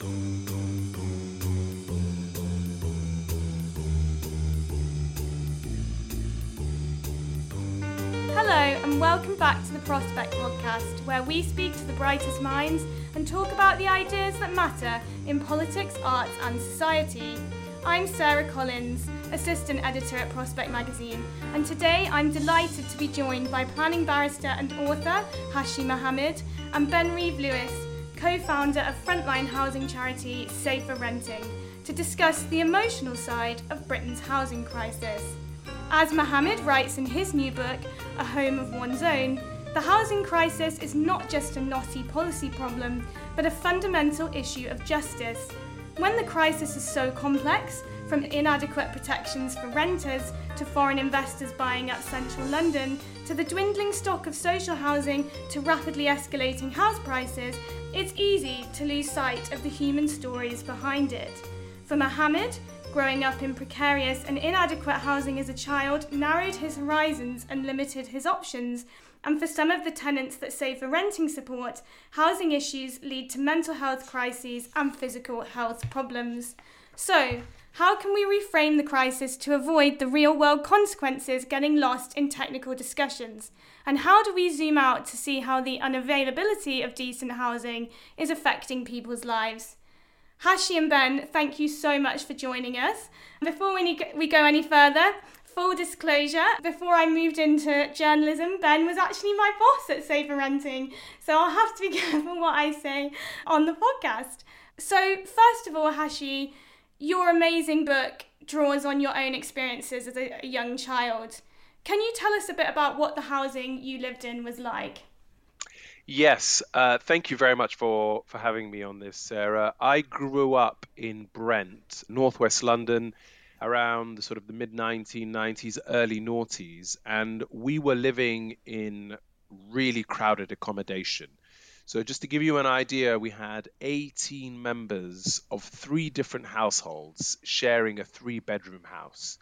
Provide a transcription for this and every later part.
Hello, and welcome back to the Prospect Podcast, where we speak to the brightest minds and talk about the ideas that matter in politics, arts, and society. I'm Sarah Collins, Assistant Editor at Prospect Magazine, and today I'm delighted to be joined by planning barrister and author Hashi Mohamed and Ben Reeve Lewis, co founder of frontline housing charity Safer Renting, to discuss the emotional side of Britain's housing crisis. As Mohamed writes in his new book, A Home of One's Own, the housing crisis is not just a knotty policy problem, but a fundamental issue of justice. When the crisis is so complex, from inadequate protections for renters to foreign investors buying up central London, to the dwindling stock of social housing to rapidly escalating house prices, it's easy to lose sight of the human stories behind it. For Mohamed, growing up in precarious and inadequate housing as a child narrowed his horizons and limited his options. And for some of the tenants that Safer Renting support, housing issues lead to mental health crises and physical health problems. So, how can we reframe the crisis to avoid the real world consequences getting lost in technical discussions? And how do we zoom out to see how the unavailability of decent housing is affecting people's lives? Hashi and Ben, thank you so much for joining us. Before we, we go any further, full disclosure, before I moved into journalism, Ben was actually my boss at Safer Renting, so I'll have to be careful what I say on the podcast. So, first of all, Hashi, your amazing book draws on your own experiences as a, young child. Can you tell us a bit about what the housing you lived in was like? Yes, uh, thank you very much for, for having me on this, Sarah. I grew up in Brent, northwest London, around the sort of the mid 1990s, early noughties, and we were living in really crowded accommodation. So, just to give you an idea, we had 18 members of three different households sharing a three bedroom house.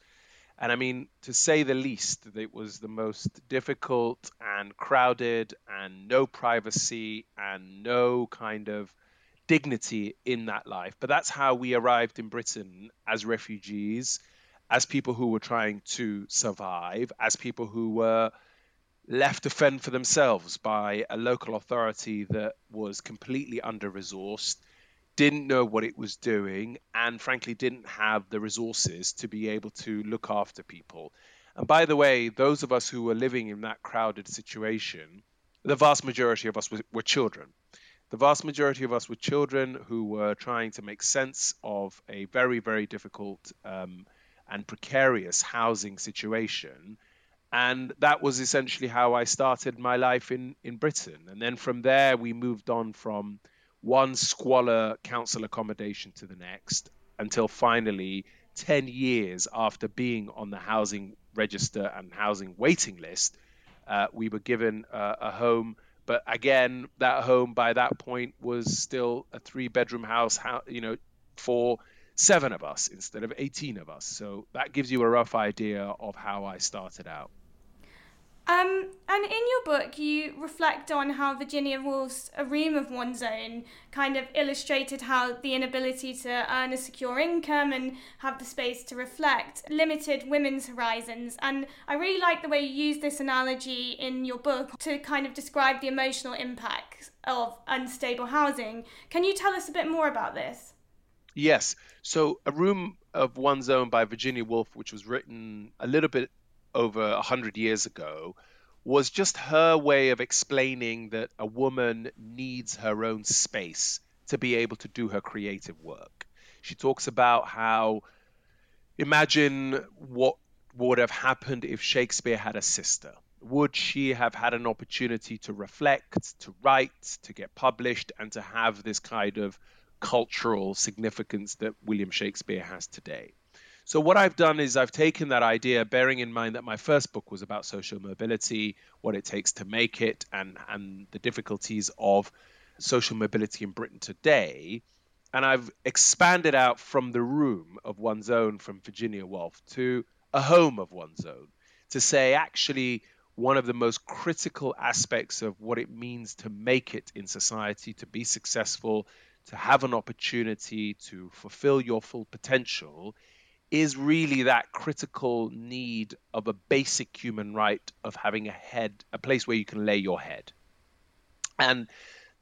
And I mean, to say the least, it was the most difficult and crowded and no privacy and no kind of dignity in that life. But that's how we arrived in Britain as refugees, as people who were trying to survive, as people who were left to fend for themselves by a local authority that was completely under resourced didn't know what it was doing and frankly didn't have the resources to be able to look after people. And by the way, those of us who were living in that crowded situation, the vast majority of us were, were children. The vast majority of us were children who were trying to make sense of a very, very difficult um, and precarious housing situation. And that was essentially how I started my life in, in Britain. And then from there, we moved on from one squalor council accommodation to the next until finally 10 years after being on the housing register and housing waiting list, uh, we were given uh, a home. But again, that home by that point was still a three bedroom house, you know, for seven of us instead of 18 of us. So that gives you a rough idea of how I started out. Um, and in your book, you reflect on how Virginia Woolf's A Room of One's Own kind of illustrated how the inability to earn a secure income and have the space to reflect limited women's horizons. And I really like the way you use this analogy in your book to kind of describe the emotional impact of unstable housing. Can you tell us a bit more about this? Yes. So, A Room of One's Own by Virginia Woolf, which was written a little bit over a 100 years ago was just her way of explaining that a woman needs her own space to be able to do her creative work. She talks about how imagine what would have happened if Shakespeare had a sister. Would she have had an opportunity to reflect, to write, to get published, and to have this kind of cultural significance that William Shakespeare has today? So what I've done is I've taken that idea, bearing in mind that my first book was about social mobility, what it takes to make it, and and the difficulties of social mobility in Britain today. And I've expanded out from the room of one's own from Virginia Woolf to a home of one's own to say actually one of the most critical aspects of what it means to make it in society, to be successful, to have an opportunity to fulfill your full potential is really that critical need of a basic human right of having a head, a place where you can lay your head. And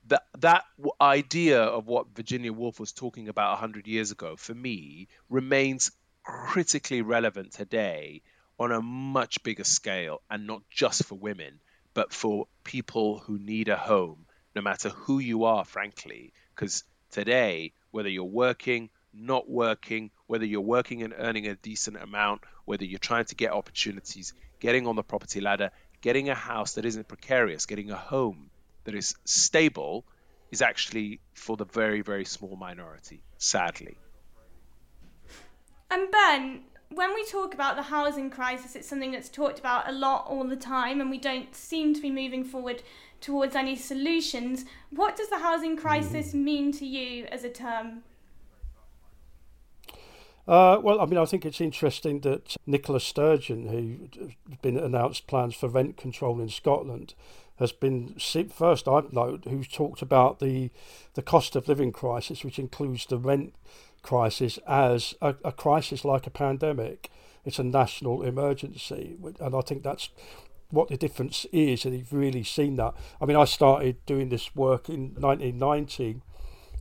that that idea of what Virginia Woolf was talking about 100 years ago for me remains critically relevant today on a much bigger scale and not just for women but for people who need a home no matter who you are frankly because today whether you're working not working, whether you're working and earning a decent amount, whether you're trying to get opportunities, getting on the property ladder, getting a house that isn't precarious, getting a home that is stable is actually for the very, very small minority, sadly. And Ben, when we talk about the housing crisis, it's something that's talked about a lot all the time, and we don't seem to be moving forward towards any solutions. What does the housing crisis mm-hmm. mean to you as a term? Uh, well, I mean, I think it's interesting that Nicola Sturgeon, who's been announced plans for rent control in Scotland, has been first I've who's talked about the the cost of living crisis, which includes the rent crisis, as a, a crisis like a pandemic. It's a national emergency, and I think that's what the difference is, and you've really seen that. I mean, I started doing this work in 1990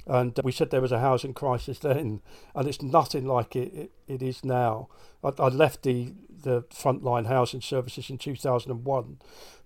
and we said there was a housing crisis then, and it's nothing like it, it, it is now. I, I left the, the frontline housing services in 2001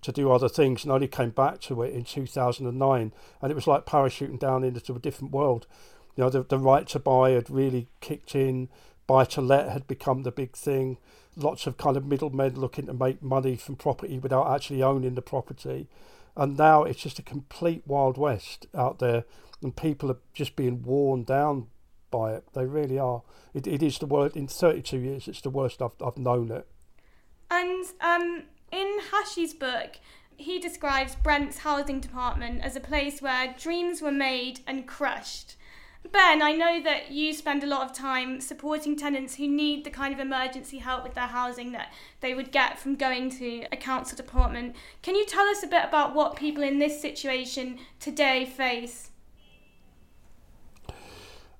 to do other things and only came back to it in 2009. And it was like parachuting down into a different world. You know, the, the right to buy had really kicked in, buy to let had become the big thing. Lots of kind of middlemen looking to make money from property without actually owning the property. And now it's just a complete wild west out there and people are just being worn down by it. They really are. It, it is the worst. In 32 years, it's the worst I've, I've known it. And um, in Hashi's book, he describes Brent's housing department as a place where dreams were made and crushed. Ben, I know that you spend a lot of time supporting tenants who need the kind of emergency help with their housing that they would get from going to a council department. Can you tell us a bit about what people in this situation today face?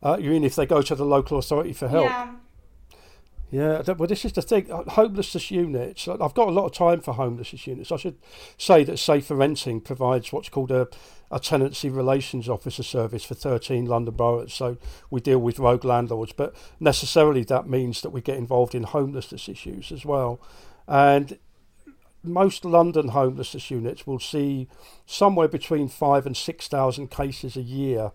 Uh, you mean if they go to the local authority for help? Yeah. Yeah, well, this is the thing. Uh, homelessness units. I've got a lot of time for homelessness units. I should say that Safer Renting provides what's called a, a tenancy relations officer service for 13 London boroughs. So we deal with rogue landlords, but necessarily that means that we get involved in homelessness issues as well. And most London homelessness units will see somewhere between five and 6,000 cases a year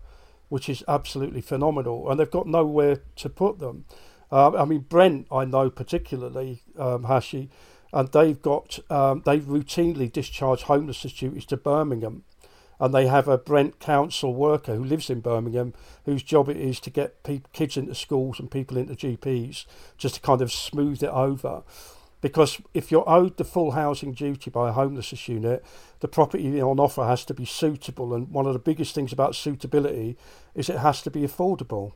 which is absolutely phenomenal, and they've got nowhere to put them. Uh, I mean, Brent, I know particularly um, Hashi, and they've got um, they routinely discharge homelessness duties to Birmingham, and they have a Brent council worker who lives in Birmingham, whose job it is to get pe- kids into schools and people into GPs, just to kind of smooth it over because if you're owed the full housing duty by a homelessness unit, the property on offer has to be suitable. And one of the biggest things about suitability is it has to be affordable.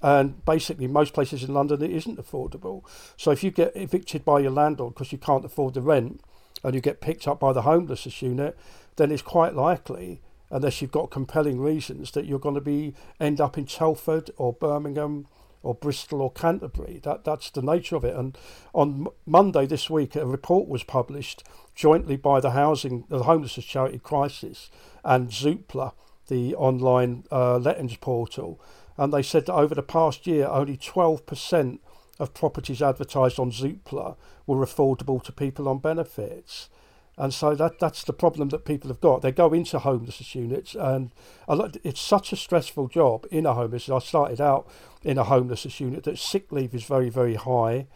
And basically, most places in London, it isn't affordable. So if you get evicted by your landlord because you can't afford the rent, and you get picked up by the homelessness unit, then it's quite likely, unless you've got compelling reasons, that you're going to be end up in Telford or Birmingham or Bristol or Canterbury. That that's the nature of it. And on Monday this week, a report was published jointly by the housing, the homelessness charity Crisis, and Zoopla, the online uh, lettings portal, and they said that over the past year, only 12% of properties advertised on Zoopla were affordable to people on benefits. And so that that's the problem that people have got. They go into homelessness units, and it's such a stressful job in a homelessness. I started out in a homelessness unit that sick leave is very very high.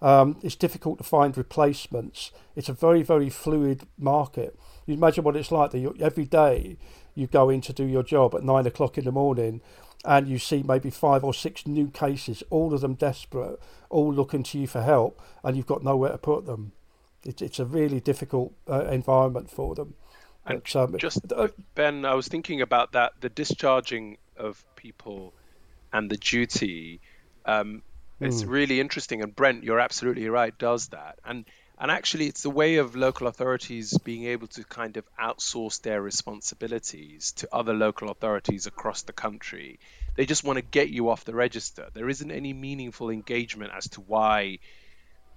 Um, it's difficult to find replacements. It's a very very fluid market. You imagine what it's like that every day you go in to do your job at nine o'clock in the morning, and you see maybe five or six new cases, all of them desperate, all looking to you for help, and you've got nowhere to put them it, it's a really difficult uh, environment for them. And but, um, just uh, Ben, I was thinking about that the discharging of people and the duty. Um, it's mm. really interesting, and Brent, you're absolutely right, does that. And and actually, it's a way of local authorities being able to kind of outsource their responsibilities to other local authorities across the country. They just want to get you off the register. There isn't any meaningful engagement as to why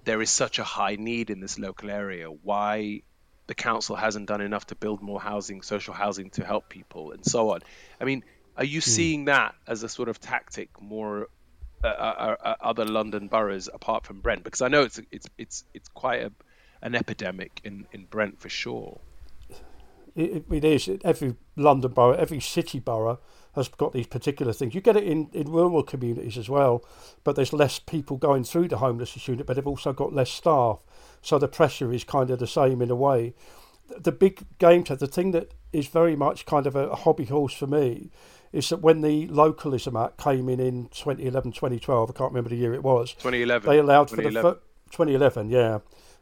there is such a high need in this local area, why the council hasn't done enough to build more housing, social housing to help people, and so on. I mean, are you mm. seeing that as a sort of tactic more uh, uh, uh, other London boroughs apart from Brent? Because I know it's it's it's it's quite a, an epidemic in, in Brent for sure. It, it is. Every London borough, every city borough has got these particular things. You get it in, in rural communities as well, but there's less people going through the homelessness unit, but they've also got less staff. So the pressure is kind of the same in a way. The big game to the thing that is very much kind of a, a hobby horse for me is that when the Localism Act came in in 2011, 2012, I can't remember the year it was. 2011. They allowed for the 2011, yeah.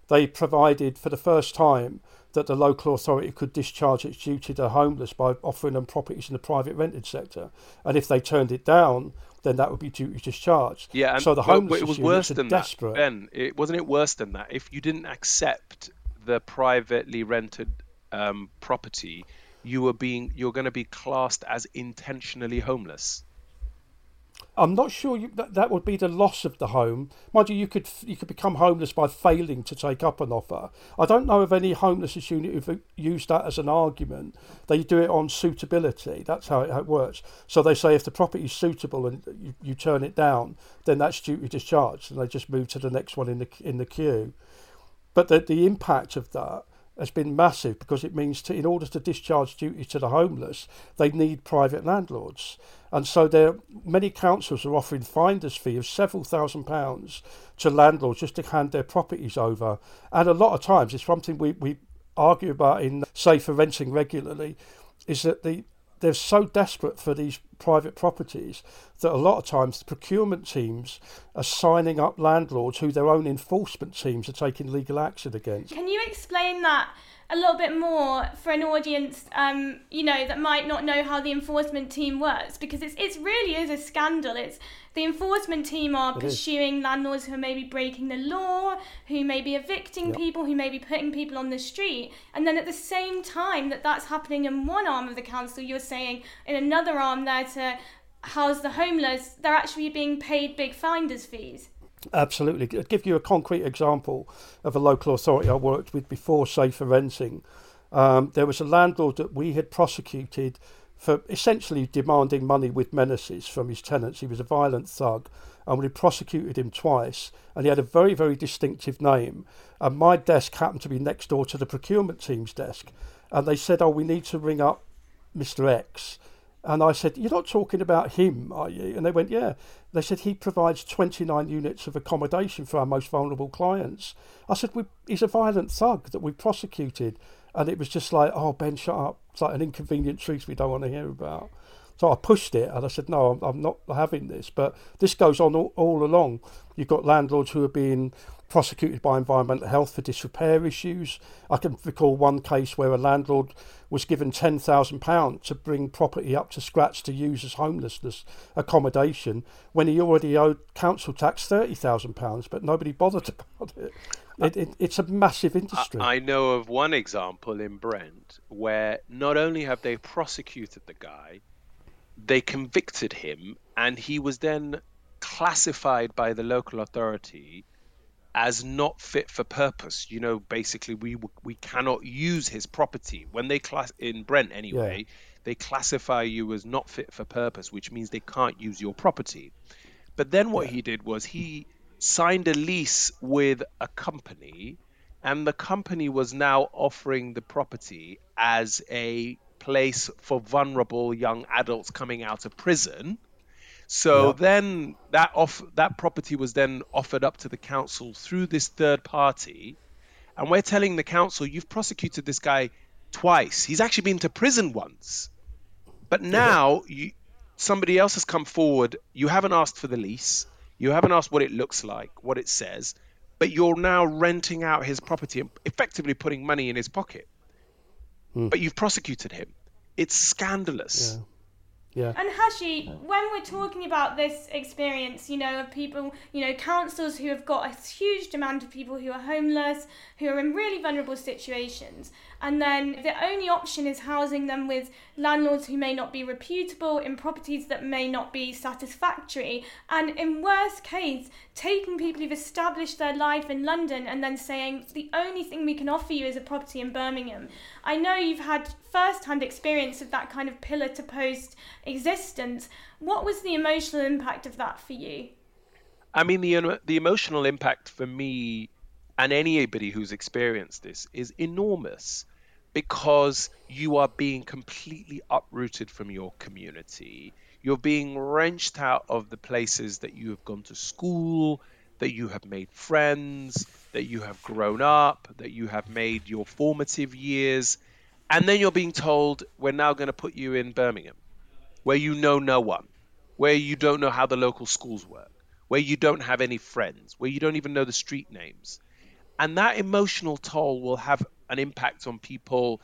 They provided for the first time that the local authority could discharge its duty to the homeless by offering them properties in the private rented sector. And if they turned it down, then that would be duty discharged. Yeah, and so the homeless it was worse than desperate. that. Ben, it wasn't it worse than that. If you didn't accept the privately rented um, property, you were being you're going to be classed as intentionally homeless. I'm not sure you, that that would be the loss of the home. Mind you, you could you could become homeless by failing to take up an offer. I don't know of any homelessness unit who've used that as an argument. They do it on suitability. That's how it, how it works. So they say if the property is suitable and you, you turn it down, then that's duty discharged, and they just move to the next one in the in the queue. But the the impact of that has been massive because it means to, in order to discharge duty to the homeless, they need private landlords. And so there many councils are offering finder's fee of several thousand pounds to landlords just to hand their properties over. And a lot of times it's something we, we argue about in safer renting regularly, is that the they're so desperate for these private properties that a lot of times the procurement teams are signing up landlords who their own enforcement teams are taking legal action against. Can you explain that a little bit more for an audience, um, you know, that might not know how the enforcement team works? Because it's it really is a scandal. It's the enforcement team are it pursuing is. landlords who are maybe breaking the law, who may be evicting yep. people, who may be putting people on the street, and then at the same time that that's happening in one arm of the council, you're saying in another arm there to house the homeless, they're actually being paid big finders fees. Absolutely. I'll give you a concrete example of a local authority I worked with before Safer Renting. Um, there was a landlord that we had prosecuted for essentially demanding money with menaces from his tenants. He was a violent thug, and we prosecuted him twice, and he had a very, very distinctive name. And my desk happened to be next door to the procurement team's desk, and they said, "Oh, we need to ring up Mr. X." And I said, You're not talking about him, are you? And they went, Yeah. They said he provides 29 units of accommodation for our most vulnerable clients. I said, He's a violent thug that we prosecuted. And it was just like, Oh, Ben, shut up. It's like an inconvenient truth we don't want to hear about. So I pushed it and I said, No, I'm, I'm not having this. But this goes on all, all along. You've got landlords who are being prosecuted by environmental health for disrepair issues. I can recall one case where a landlord was given £10,000 to bring property up to scratch to use as homelessness accommodation when he already owed council tax £30,000, but nobody bothered about it. Uh, it, it, it's a massive industry. I, I know of one example in Brent where not only have they prosecuted the guy, they convicted him, and he was then classified by the local authority as not fit for purpose. You know, basically, we we cannot use his property when they class in Brent anyway. Yeah. They classify you as not fit for purpose, which means they can't use your property. But then what yeah. he did was he signed a lease with a company, and the company was now offering the property as a place for vulnerable young adults coming out of prison. So yep. then that off that property was then offered up to the council through this third party, and we're telling the council you've prosecuted this guy twice. He's actually been to prison once, but now you, somebody else has come forward. You haven't asked for the lease. You haven't asked what it looks like, what it says, but you're now renting out his property and effectively putting money in his pocket. Hmm. But you've prosecuted him. It's scandalous. Yeah. Yeah. And Hashi, when we're talking about this experience, you know, of people, you know, councils who have got a huge demand of people who are homeless, who are in really vulnerable situations, and then the only option is housing them with landlords who may not be reputable in properties that may not be satisfactory. And in worst case taking people who've established their life in London and then saying the only thing we can offer you is a property in Birmingham. I know you've had first-hand experience of that kind of pillar to post existence. What was the emotional impact of that for you? I mean the the emotional impact for me and anybody who's experienced this is enormous because you are being completely uprooted from your community. You're being wrenched out of the places that you have gone to school, that you have made friends, that you have grown up, that you have made your formative years. And then you're being told, we're now going to put you in Birmingham, where you know no one, where you don't know how the local schools work, where you don't have any friends, where you don't even know the street names. And that emotional toll will have an impact on people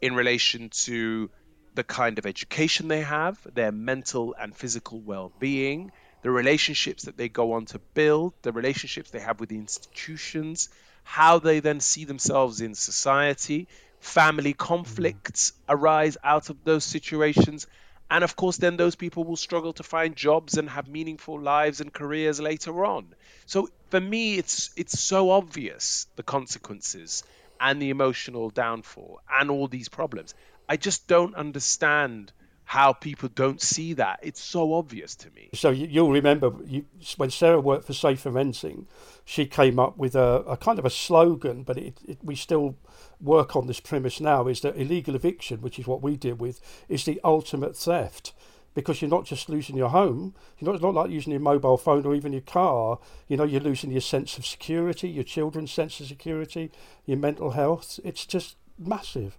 in relation to the kind of education they have, their mental and physical well being, the relationships that they go on to build, the relationships they have with the institutions, how they then see themselves in society. Family conflicts arise out of those situations. And of course, then those people will struggle to find jobs and have meaningful lives and careers later on. So for me, it's it's so obvious the consequences and the emotional downfall and all these problems. I just don't understand how people don't see that. It's so obvious to me. So you, will remember you, when Sarah worked for Safer Renting, she came up with a, a kind of a slogan, but it, it, we still work on this premise now: is that illegal eviction, which is what we deal with, is the ultimate theft because you're not just losing your home. You're not, it's not like using your mobile phone or even your car. You know, you're losing your sense of security, your children's sense of security, your mental health. It's just massive.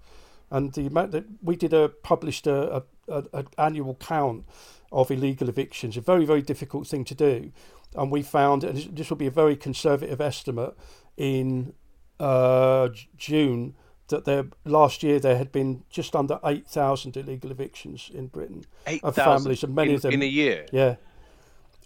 And the amount that we did a published a, a, a, annual count of illegal evictions, a very very difficult thing to do, and we found, and this will be a very conservative estimate, in uh, June that there last year there had been just under 8,000 illegal evictions in Britain. 8, of families, and many in, of them in a year. Yeah,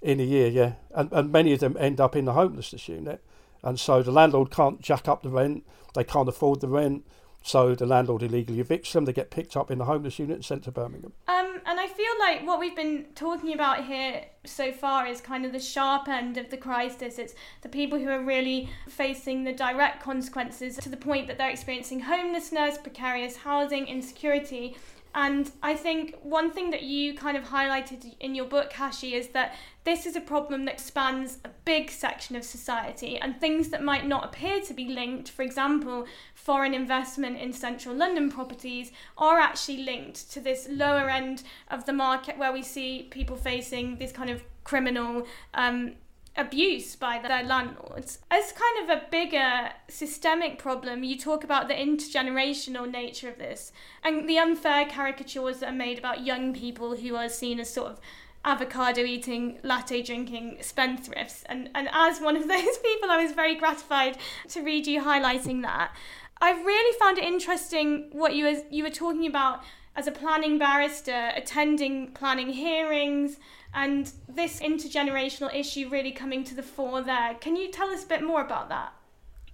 in a year, yeah, and and many of them end up in the homelessness unit, and so the landlord can't jack up the rent, they can't afford the rent, so the landlord illegally evicts them. They get picked up in the homeless unit and sent to Birmingham. Um, and I feel like what we've been talking about here so far is kind of the sharp end of the crisis. It's the people who are really facing the direct consequences to the point that they're experiencing homelessness, precarious housing, insecurity. And I think one thing that you kind of highlighted in your book, Hashi, is that this is a problem that spans a big section of society and things that might not appear to be linked, for example, foreign investment in central London properties, are actually linked to this lower end of the market where we see people facing this kind of criminal um, abuse by their landlords. As kind of a bigger systemic problem, you talk about the intergenerational nature of this and the unfair caricatures that are made about young people who are seen as sort of avocado eating, latte drinking spendthrifts. And, and as one of those people, I was very gratified to read you highlighting that. I really found it interesting what you was you were talking about as a planning barrister, attending planning hearings, and this intergenerational issue really coming to the fore there. Can you tell us a bit more about that?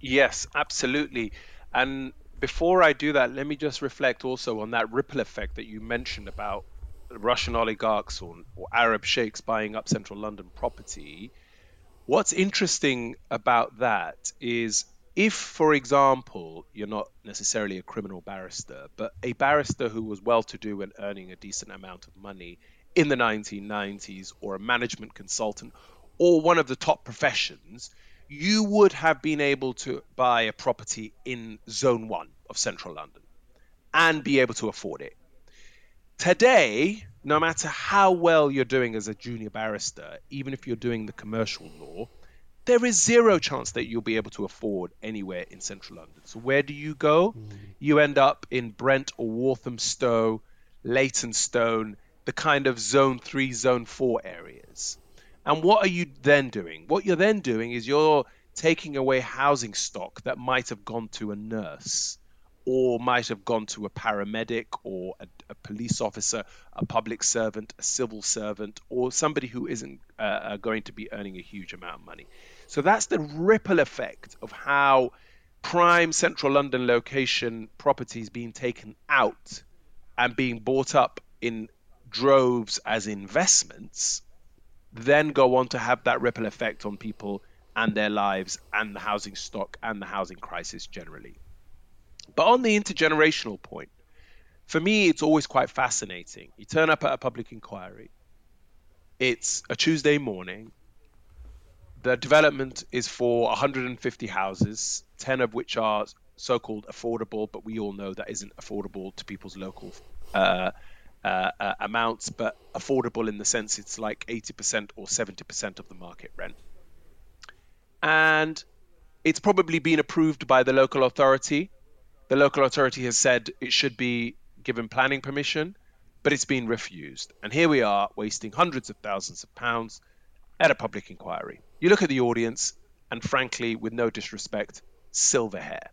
Yes, absolutely. And before I do that, let me just reflect also on that ripple effect that you mentioned about Russian oligarchs or, or Arab sheikhs buying up central London property. What's interesting about that is if, for example, you're not necessarily a criminal barrister, but a barrister who was well to do and earning a decent amount of money in the 1990s, or a management consultant, or one of the top professions, you would have been able to buy a property in zone one of central London and be able to afford it. Today, no matter how well you're doing as a junior barrister, even if you're doing the commercial law, there is zero chance that you'll be able to afford anywhere in central London. So where do you go? Mm. You end up in Brent or Walthamstow, Leytonstone, the kind of zone three, zone four areas. And what are you then doing? What you're then doing is you're taking away housing stock that might have gone to a nurse or might have gone to a paramedic or a, a police officer, a public servant, a civil servant, or somebody who isn't uh, uh going to be earning a huge amount of money. So that's the ripple effect of how prime central London location properties being taken out and being bought up in droves as investments then go on to have that ripple effect on people and their lives and the housing stock and the housing crisis generally. But on the intergenerational point, for me, it's always quite fascinating. You turn up at a public inquiry, it's a Tuesday morning. The development is for 150 houses, 10 of which are so called affordable, but we all know that isn't affordable to people's local uh, uh, uh, amounts, but affordable in the sense it's like 80% or 70% of the market rent. And it's probably been approved by the local authority. The local authority has said it should be given planning permission, but it's been refused. And here we are wasting hundreds of thousands of pounds at a public inquiry. You look at the audience, and frankly, with no disrespect, silver hair.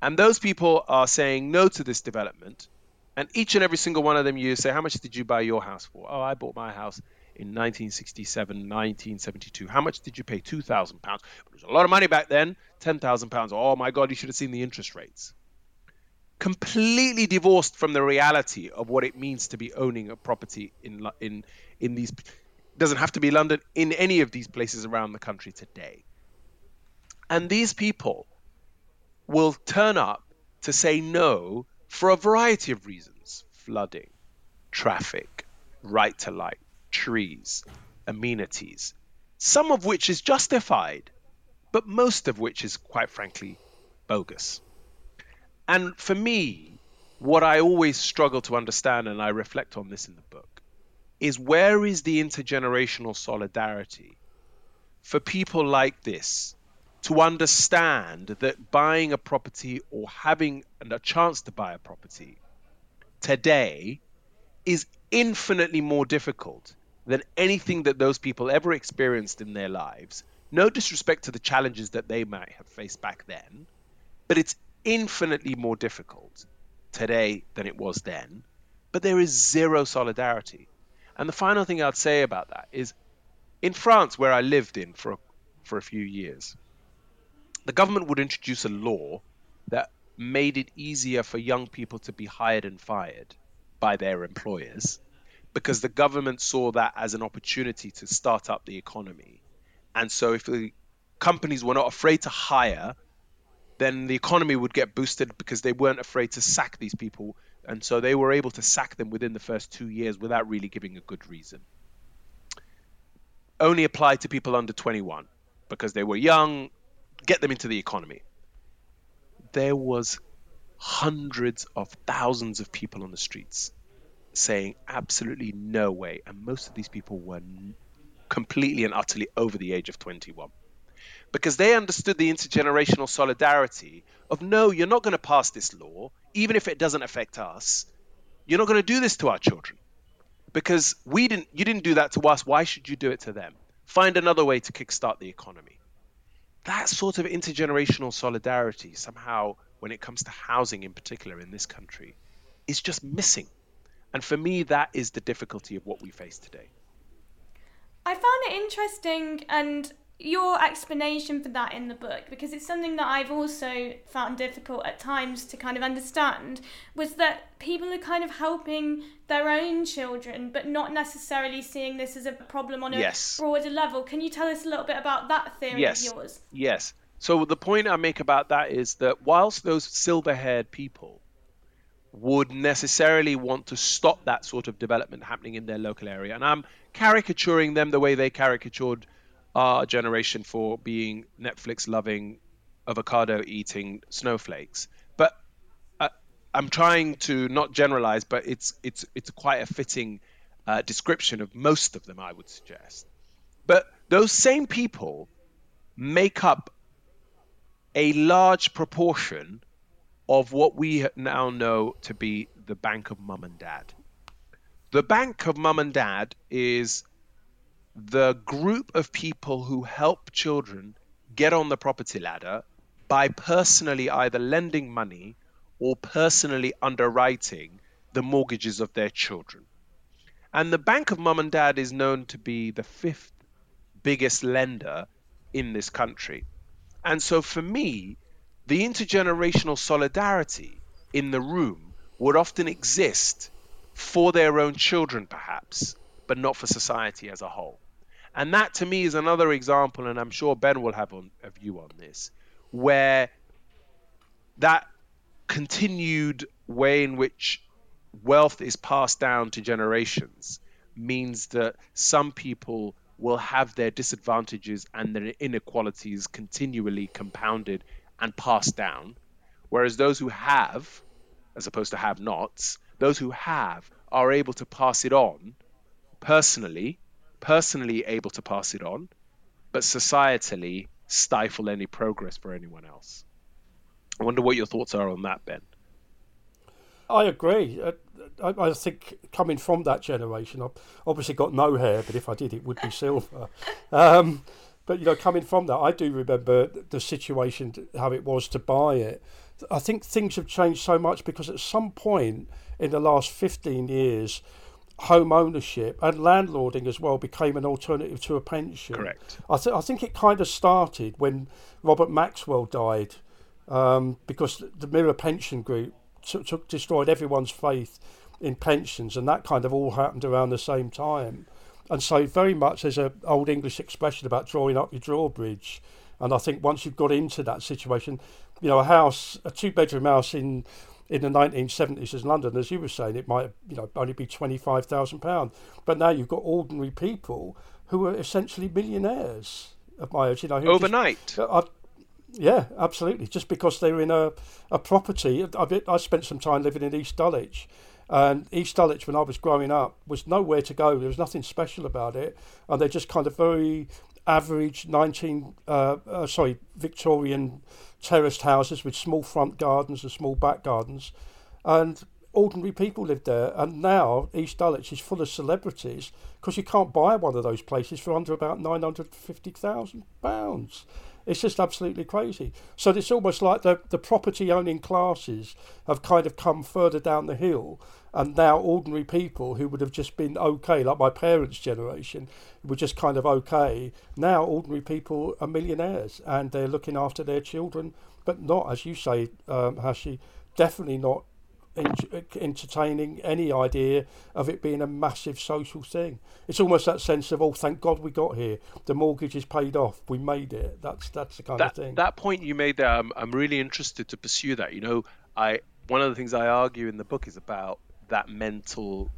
And those people are saying no to this development and each and every single one of them, you say, How much did you buy your house for? Oh, I bought my house in 1967, 1972. How much did you pay? £2,000. It was a lot of money back then. £10,000. Oh my God, you should have seen the interest rates. Completely divorced from the reality of what it means to be owning a property in in in these. Doesn't have to be London. In any of these places around the country today. And these people will turn up to say no for a variety of reasons flooding, traffic, right to light, trees, amenities, some of which is justified, but most of which is quite frankly bogus. And for me, what I always struggle to understand, and I reflect on this in the book, is where is the intergenerational solidarity for people like this to understand that buying a property or having a chance to buy a property today is infinitely more difficult than anything that those people ever experienced in their lives. No disrespect to the challenges that they might have faced back then, but it's infinitely more difficult today than it was then. But there is zero solidarity. And the final thing I'd say about that is in France, where I lived in for, for a few years, the government would introduce a law that made it easier for young people to be hired and fired by their employers because the government saw that as an opportunity to start up the economy. And so if the companies were not afraid to hire, then the economy would get boosted because they weren't afraid to sack these people. And so they were able to sack them within the first two years without really giving a good reason. Only applied to people under 21 because they were young get them into the economy. There was hundreds of thousands of people on the streets saying absolutely no way, and most of these people were completely and utterly over the age of 21 because they understood the intergenerational solidarity of no, you're not going to pass this law, even if it doesn't affect us. You're not going to do this to our children because we didn't. You didn't do that to us. Why should you do it to them? Find another way to kickstart the economy that sort of intergenerational solidarity somehow when it comes to housing in particular in this country is just missing and for me that is the difficulty of what we face today i found it interesting and your explanation for that in the book because it's something that I've also found difficult at times to kind of understand was that people are kind of helping their own children but not necessarily seeing this as a problem on a yes. broader level. Can you tell us a little bit about that theory yes. of yours? Yes. So the point I make about that is that whilst those silver-haired people would necessarily want to stop that sort of development happening in their local area, and I'm caricaturing them the way they caricatured our generation for being Netflix loving, avocado eating snowflakes. But uh, I'm trying to not generalize, but it's it's it's quite a fitting uh, description of most of them, I would suggest. But those same people make up a large proportion of what we now know to be the bank of mum and dad. The bank of mum and dad is the group of people who help children get on the property ladder by personally either lending money or personally underwriting the mortgages of their children. And the Bank of Mum and Dad is known to be the fifth biggest lender in this country. And so for me, the intergenerational solidarity in the room would often exist for their own children, perhaps, but not for society as a whole. And that to me is another example, and I'm sure Ben will have on, a view on this, where that continued way in which wealth is passed down to generations means that some people will have their disadvantages and their inequalities continually compounded and passed down, whereas those who have, as opposed to have nots, those who have are able to pass it on personally personally able to pass it on, but societally stifle any progress for anyone else. I wonder what your thoughts are on that, Ben. I agree. Uh, I, I, think coming from that generation, I've obviously got no hair, but if I did, it would be silver. Um, but you know, coming from that, I do remember the situation, how it was to buy it. I think things have changed so much because at some point in the last 15 years, home ownership and landlording as well became an alternative to a pension. Correct. I, th- I think it kind of started when Robert Maxwell died um, because the Mirror Pension Group took, took, destroyed everyone's faith in pensions, and that kind of all happened around the same time. And so, very much there's an old English expression about drawing up your drawbridge. And I think once you've got into that situation, you know, a house, a two bedroom house in in the 1970s in London, as you were saying, it might you know only be twenty five thousand pounds. But now you've got ordinary people who are essentially millionaires of my age. You know, overnight. Just, uh, yeah, absolutely. Just because they're in a, a property. I, I spent some time living in East Dulwich. And East Dulwich, when I was growing up, was nowhere to go. There was nothing special about it, and they're just kind of very average 19, uh, uh, sorry, Victorian terraced houses with small front gardens and small back gardens, and ordinary people lived there. And now East Dulwich is full of celebrities because you can't buy one of those places for under about nine hundred fifty thousand pounds. It's just absolutely crazy. So it's almost like the, the property owning classes have kind of come further down the hill, and now ordinary people who would have just been okay, like my parents' generation, were just kind of okay. Now ordinary people are millionaires and they're looking after their children, but not, as you say, um, Hashi, definitely not entertaining any idea of it being a massive social thing. It's almost that sense of, oh, thank God we got here. The mortgage is paid off. We made it. That's that's the kind that, of thing. That point you made there, I'm, I'm really interested to pursue that. You know, I one of the things I argue in the book is about that mental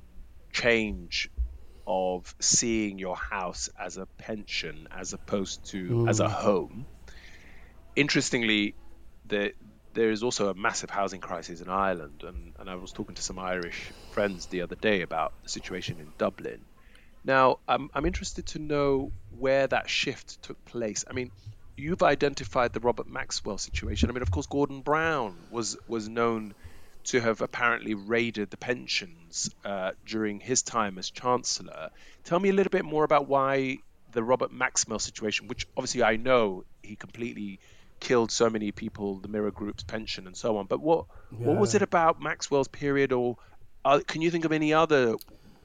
change of seeing your house as a pension as opposed to mm. as a home. Interestingly, the there is also a massive housing crisis in Ireland, and, and I was talking to some Irish friends the other day about the situation in Dublin. Now, I'm, I'm interested to know where that shift took place. I mean, you've identified the Robert Maxwell situation. I mean, of course, Gordon Brown was was known to have apparently raided the pensions uh, during his time as Chancellor. Tell me a little bit more about why the Robert Maxwell situation, which obviously I know he completely killed so many people, the Mirror Group's pension and so on. But what yeah. what was it about Maxwell's period, or uh, can you think of any other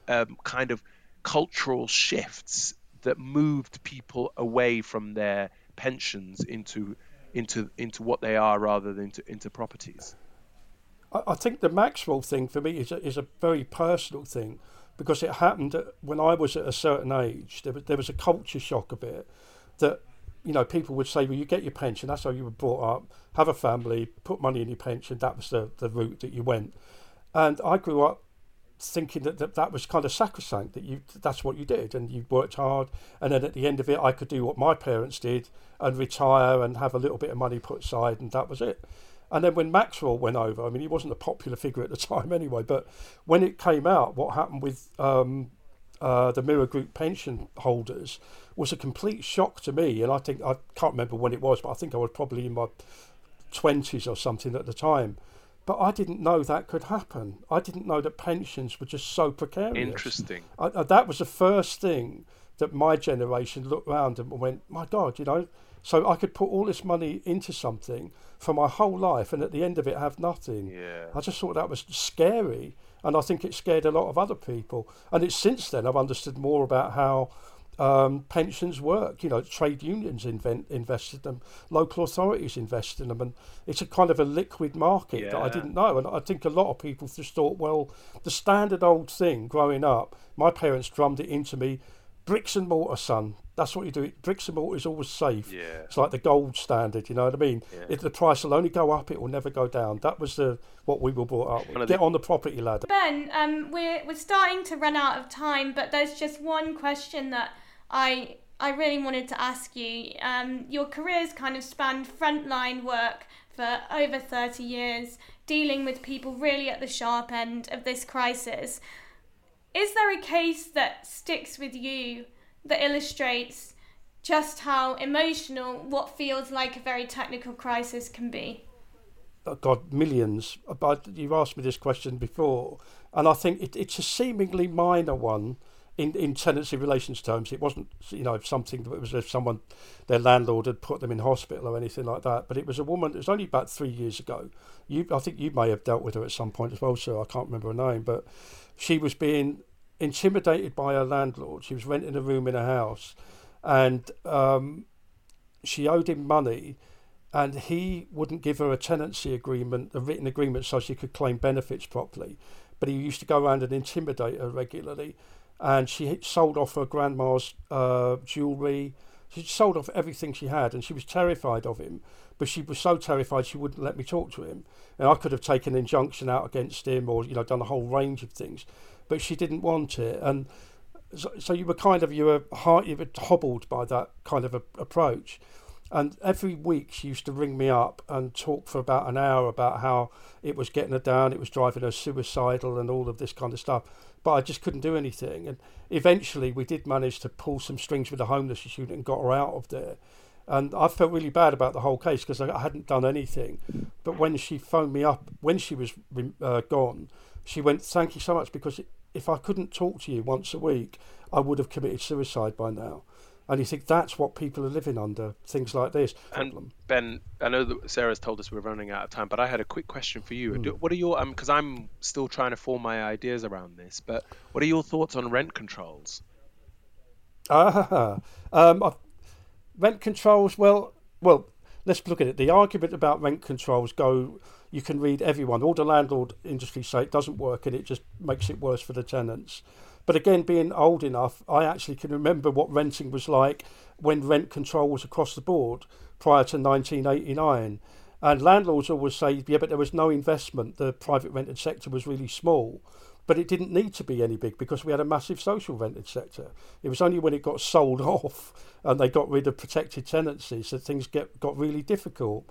um, kind of cultural shifts that moved people away from their pensions into into into what they are rather than into, into properties. I, think the Maxwell thing for me is a, is a very personal thing because it happened when I was at a certain age. There was, there was a culture shock a bit that you know people would say, well, you get your pension. That's how you were brought up. Have a family, put money in your pension. That was the the route that you went. And I grew up thinking that, that that was kind of sacrosanct that you that's what you did and you worked hard and then at the end of it I could do what my parents did and retire and have a little bit of money put aside and that was it and then when Maxwell went over I mean he wasn't a popular figure at the time anyway but when it came out what happened with um, uh, the Mirror Group pension holders was a complete shock to me and I think I can't remember when it was but I think I was probably in my 20s or something at the time but I didn't know that could happen. I didn't know that pensions were just so precarious. Interesting. I, that was the first thing that my generation looked around and went, my God, you know. So I could put all this money into something for my whole life and at the end of it have nothing. Yeah. I just thought that was scary. And I think it scared a lot of other people. And it's since then I've understood more about how um, pensions work. You know, trade unions invent, invest in them, local authorities invest in them, and it's a kind of a liquid market yeah. that I didn't know. And I think a lot of people just thought, well, the standard old thing growing up, my parents drummed it into me bricks and mortar, son. That's what you do. Bricks and mortar is always safe. Yeah. It's like the gold standard. You know what I mean? Yeah. If the price will only go up, it will never go down. That was the what we were brought up with. Get on the property ladder. Ben, um, we're we're starting to run out of time, but there's just one question that I I really wanted to ask you. Um, your career's kind of spanned frontline work for over 30 years, dealing with people really at the sharp end of this crisis. Is there a case that sticks with you that illustrates just how emotional what feels like a very technical crisis can be? Oh God, millions. But you've asked me this question before, and I think it, it's a seemingly minor one in, in tenancy relations terms, it wasn't you know something that was if someone their landlord had put them in hospital or anything like that. But it was a woman. It was only about three years ago. You, I think you may have dealt with her at some point as well, sir. I can't remember her name, but she was being intimidated by her landlord. She was renting a room in a house, and um, she owed him money. And he wouldn't give her a tenancy agreement, a written agreement, so she could claim benefits properly. But he used to go around and intimidate her regularly and she sold off her grandma's uh, jewellery. She sold off everything she had, and she was terrified of him. But she was so terrified she wouldn't let me talk to him. And I could have taken an injunction out against him, or you know, done a whole range of things, but she didn't want it. And so, so you were kind of you were you were hobbled by that kind of a, approach. And every week she used to ring me up and talk for about an hour about how it was getting her down, it was driving her suicidal, and all of this kind of stuff but I just couldn't do anything. And eventually, we did manage to pull some strings with the homeless unit and got her out of there. And I felt really bad about the whole case because I hadn't done anything. But when she phoned me up, when she was uh, gone, she went, "Thank you so much," because if I couldn't talk to you once a week, I would have committed suicide by now. And you think that's what people are living under, things like this. And Ben, I know that Sarah's told us we're running out of time, but I had a quick question for you. Mm. What are your, because um, I'm still trying to form my ideas around this, but what are your thoughts on rent controls? Ah, um, rent controls, well, well, let's look at it. The argument about rent controls go, you can read everyone. All the landlord industry say it doesn't work and it just makes it worse for the tenants. But again, being old enough, I actually can remember what renting was like when rent control was across the board prior to 1989. And landlords always say, yeah, but there was no investment. The private rented sector was really small. But it didn't need to be any big because we had a massive social rented sector. It was only when it got sold off and they got rid of protected tenancies that things get, got really difficult.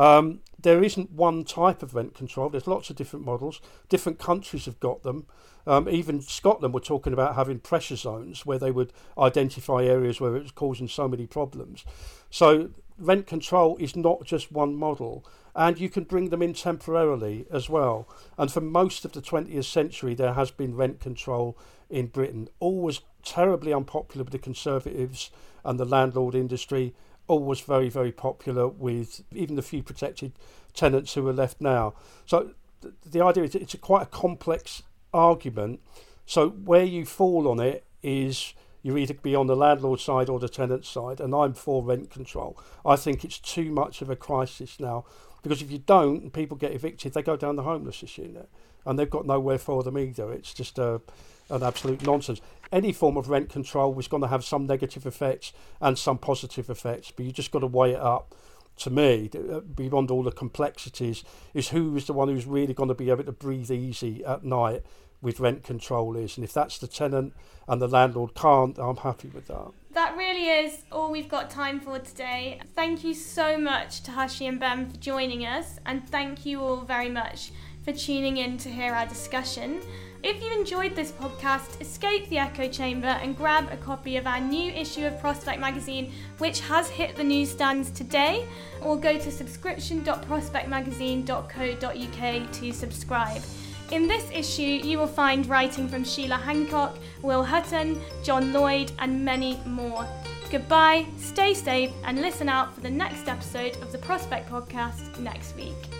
Um, there isn't one type of rent control. There's lots of different models. Different countries have got them. Um, even Scotland were talking about having pressure zones where they would identify areas where it was causing so many problems. So rent control is not just one model, and you can bring them in temporarily as well. And for most of the 20th century, there has been rent control in Britain. Always terribly unpopular with the Conservatives and the landlord industry always very, very popular with even the few protected tenants who are left now. So th- the idea is it's a quite a complex argument. So where you fall on it is You either be on the landlord side or the tenant side, and I'm for rent control. I think it's too much of a crisis now because if you don't, and people get evicted, they go down the homelessness unit, and they've got nowhere for them either. It's just a, an absolute nonsense. Any form of rent control was going to have some negative effects and some positive effects, but you just got to weigh it up to me, uh, beyond all the complexities, is who is the one who's really going to be able to breathe easy at night with rent control is. And if that's the tenant and the landlord can't, I'm happy with that. That really is all we've got time for today. Thank you so much to Hashi and Ben for joining us, and thank you all very much for tuning in to hear our discussion. If you enjoyed this podcast, escape the echo chamber and grab a copy of our new issue of Prospect magazine, which has hit the newsstands today, or go to subscription.prospectmagazine.co.uk to subscribe. In this issue, you will find writing from Sheila Hancock, Will Hutton, John Lloyd, and many more. Goodbye, stay safe, and listen out for the next episode of the Prospect Podcast next week.